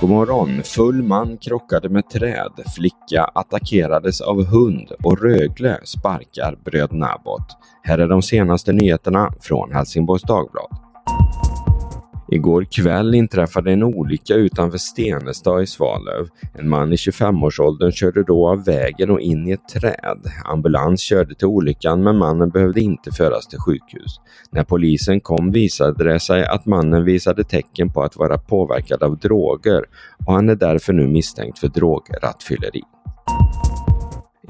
God morgon! Full man krockade med träd, flicka attackerades av hund och Rögle sparkar bröderna Abbott. Här är de senaste nyheterna från Helsingborgs Dagblad. Igår kväll inträffade en olycka utanför Stenestad i Svalöv. En man i 25-årsåldern körde då av vägen och in i ett träd. Ambulans körde till olyckan men mannen behövde inte föras till sjukhus. När polisen kom visade det sig att mannen visade tecken på att vara påverkad av droger och han är därför nu misstänkt för drograttfylleri.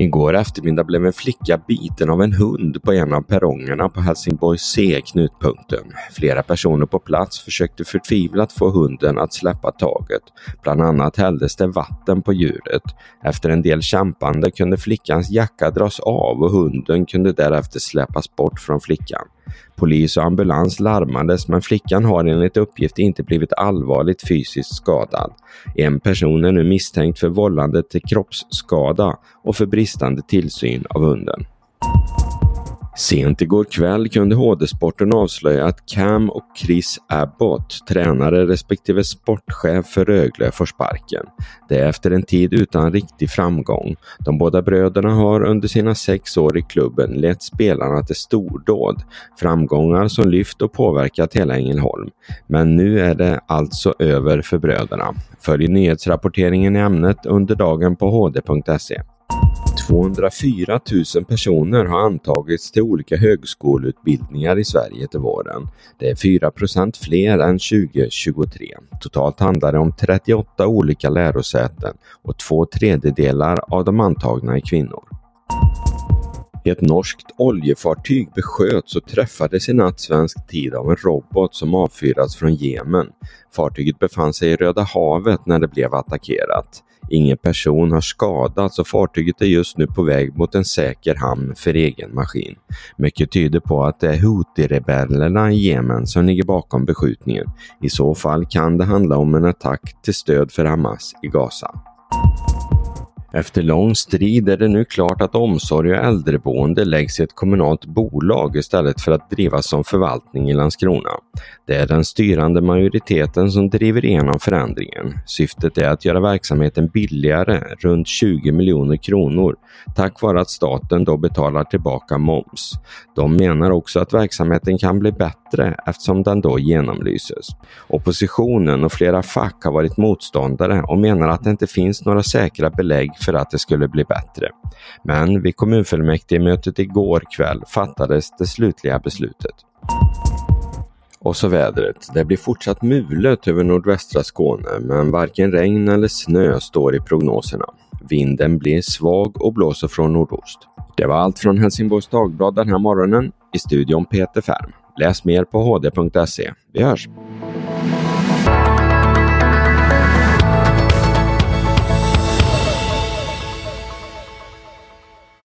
Igår eftermiddag blev en flicka biten av en hund på en av perrongerna på Helsingborgs C knutpunkten. Flera personer på plats försökte förtvivlat få hunden att släppa taget. Bland annat hälldes det vatten på djuret. Efter en del kämpande kunde flickans jacka dras av och hunden kunde därefter släppas bort från flickan. Polis och ambulans larmades men flickan har enligt uppgift inte blivit allvarligt fysiskt skadad. En person är nu misstänkt för vållande till kroppsskada och för bristande tillsyn av hunden. Sent igår kväll kunde HD-sporten avslöja att Cam och Chris Abbott, tränare respektive sportchef för Rögle, får sparken. Det är efter en tid utan riktig framgång. De båda bröderna har under sina sex år i klubben lett spelarna till stordåd, framgångar som lyft och påverkat hela Ängelholm. Men nu är det alltså över för bröderna. Följ nyhetsrapporteringen i ämnet under dagen på hd.se. 204 000 personer har antagits till olika högskoleutbildningar i Sverige till våren. Det är 4% fler än 2023. Totalt handlar det om 38 olika lärosäten och två tredjedelar av de antagna är kvinnor. Ett norskt oljefartyg besköts och träffades i natt svensk tid av en robot som avfyrats från Jemen. Fartyget befann sig i Röda havet när det blev attackerat. Ingen person har skadats och fartyget är just nu på väg mot en säker hamn för egen maskin. Mycket tyder på att det är Houthi-rebellerna i Jemen som ligger bakom beskjutningen. I så fall kan det handla om en attack till stöd för Hamas i Gaza. Efter lång strid är det nu klart att omsorg och äldreboende läggs i ett kommunalt bolag istället för att drivas som förvaltning i Landskrona. Det är den styrande majoriteten som driver igenom förändringen. Syftet är att göra verksamheten billigare, runt 20 miljoner kronor, tack vare att staten då betalar tillbaka moms. De menar också att verksamheten kan bli bättre eftersom den då genomlyses. Oppositionen och flera fack har varit motståndare och menar att det inte finns några säkra belägg för att det skulle bli bättre. Men vid kommunfullmäktigemötet igår kväll fattades det slutliga beslutet. Och så vädret. Det blir fortsatt mulet över nordvästra Skåne men varken regn eller snö står i prognoserna. Vinden blir svag och blåser från nordost. Det var allt från Helsingborgs Dagblad den här morgonen. I studion Peter Färm. Läs mer på hd.se. Vi hörs!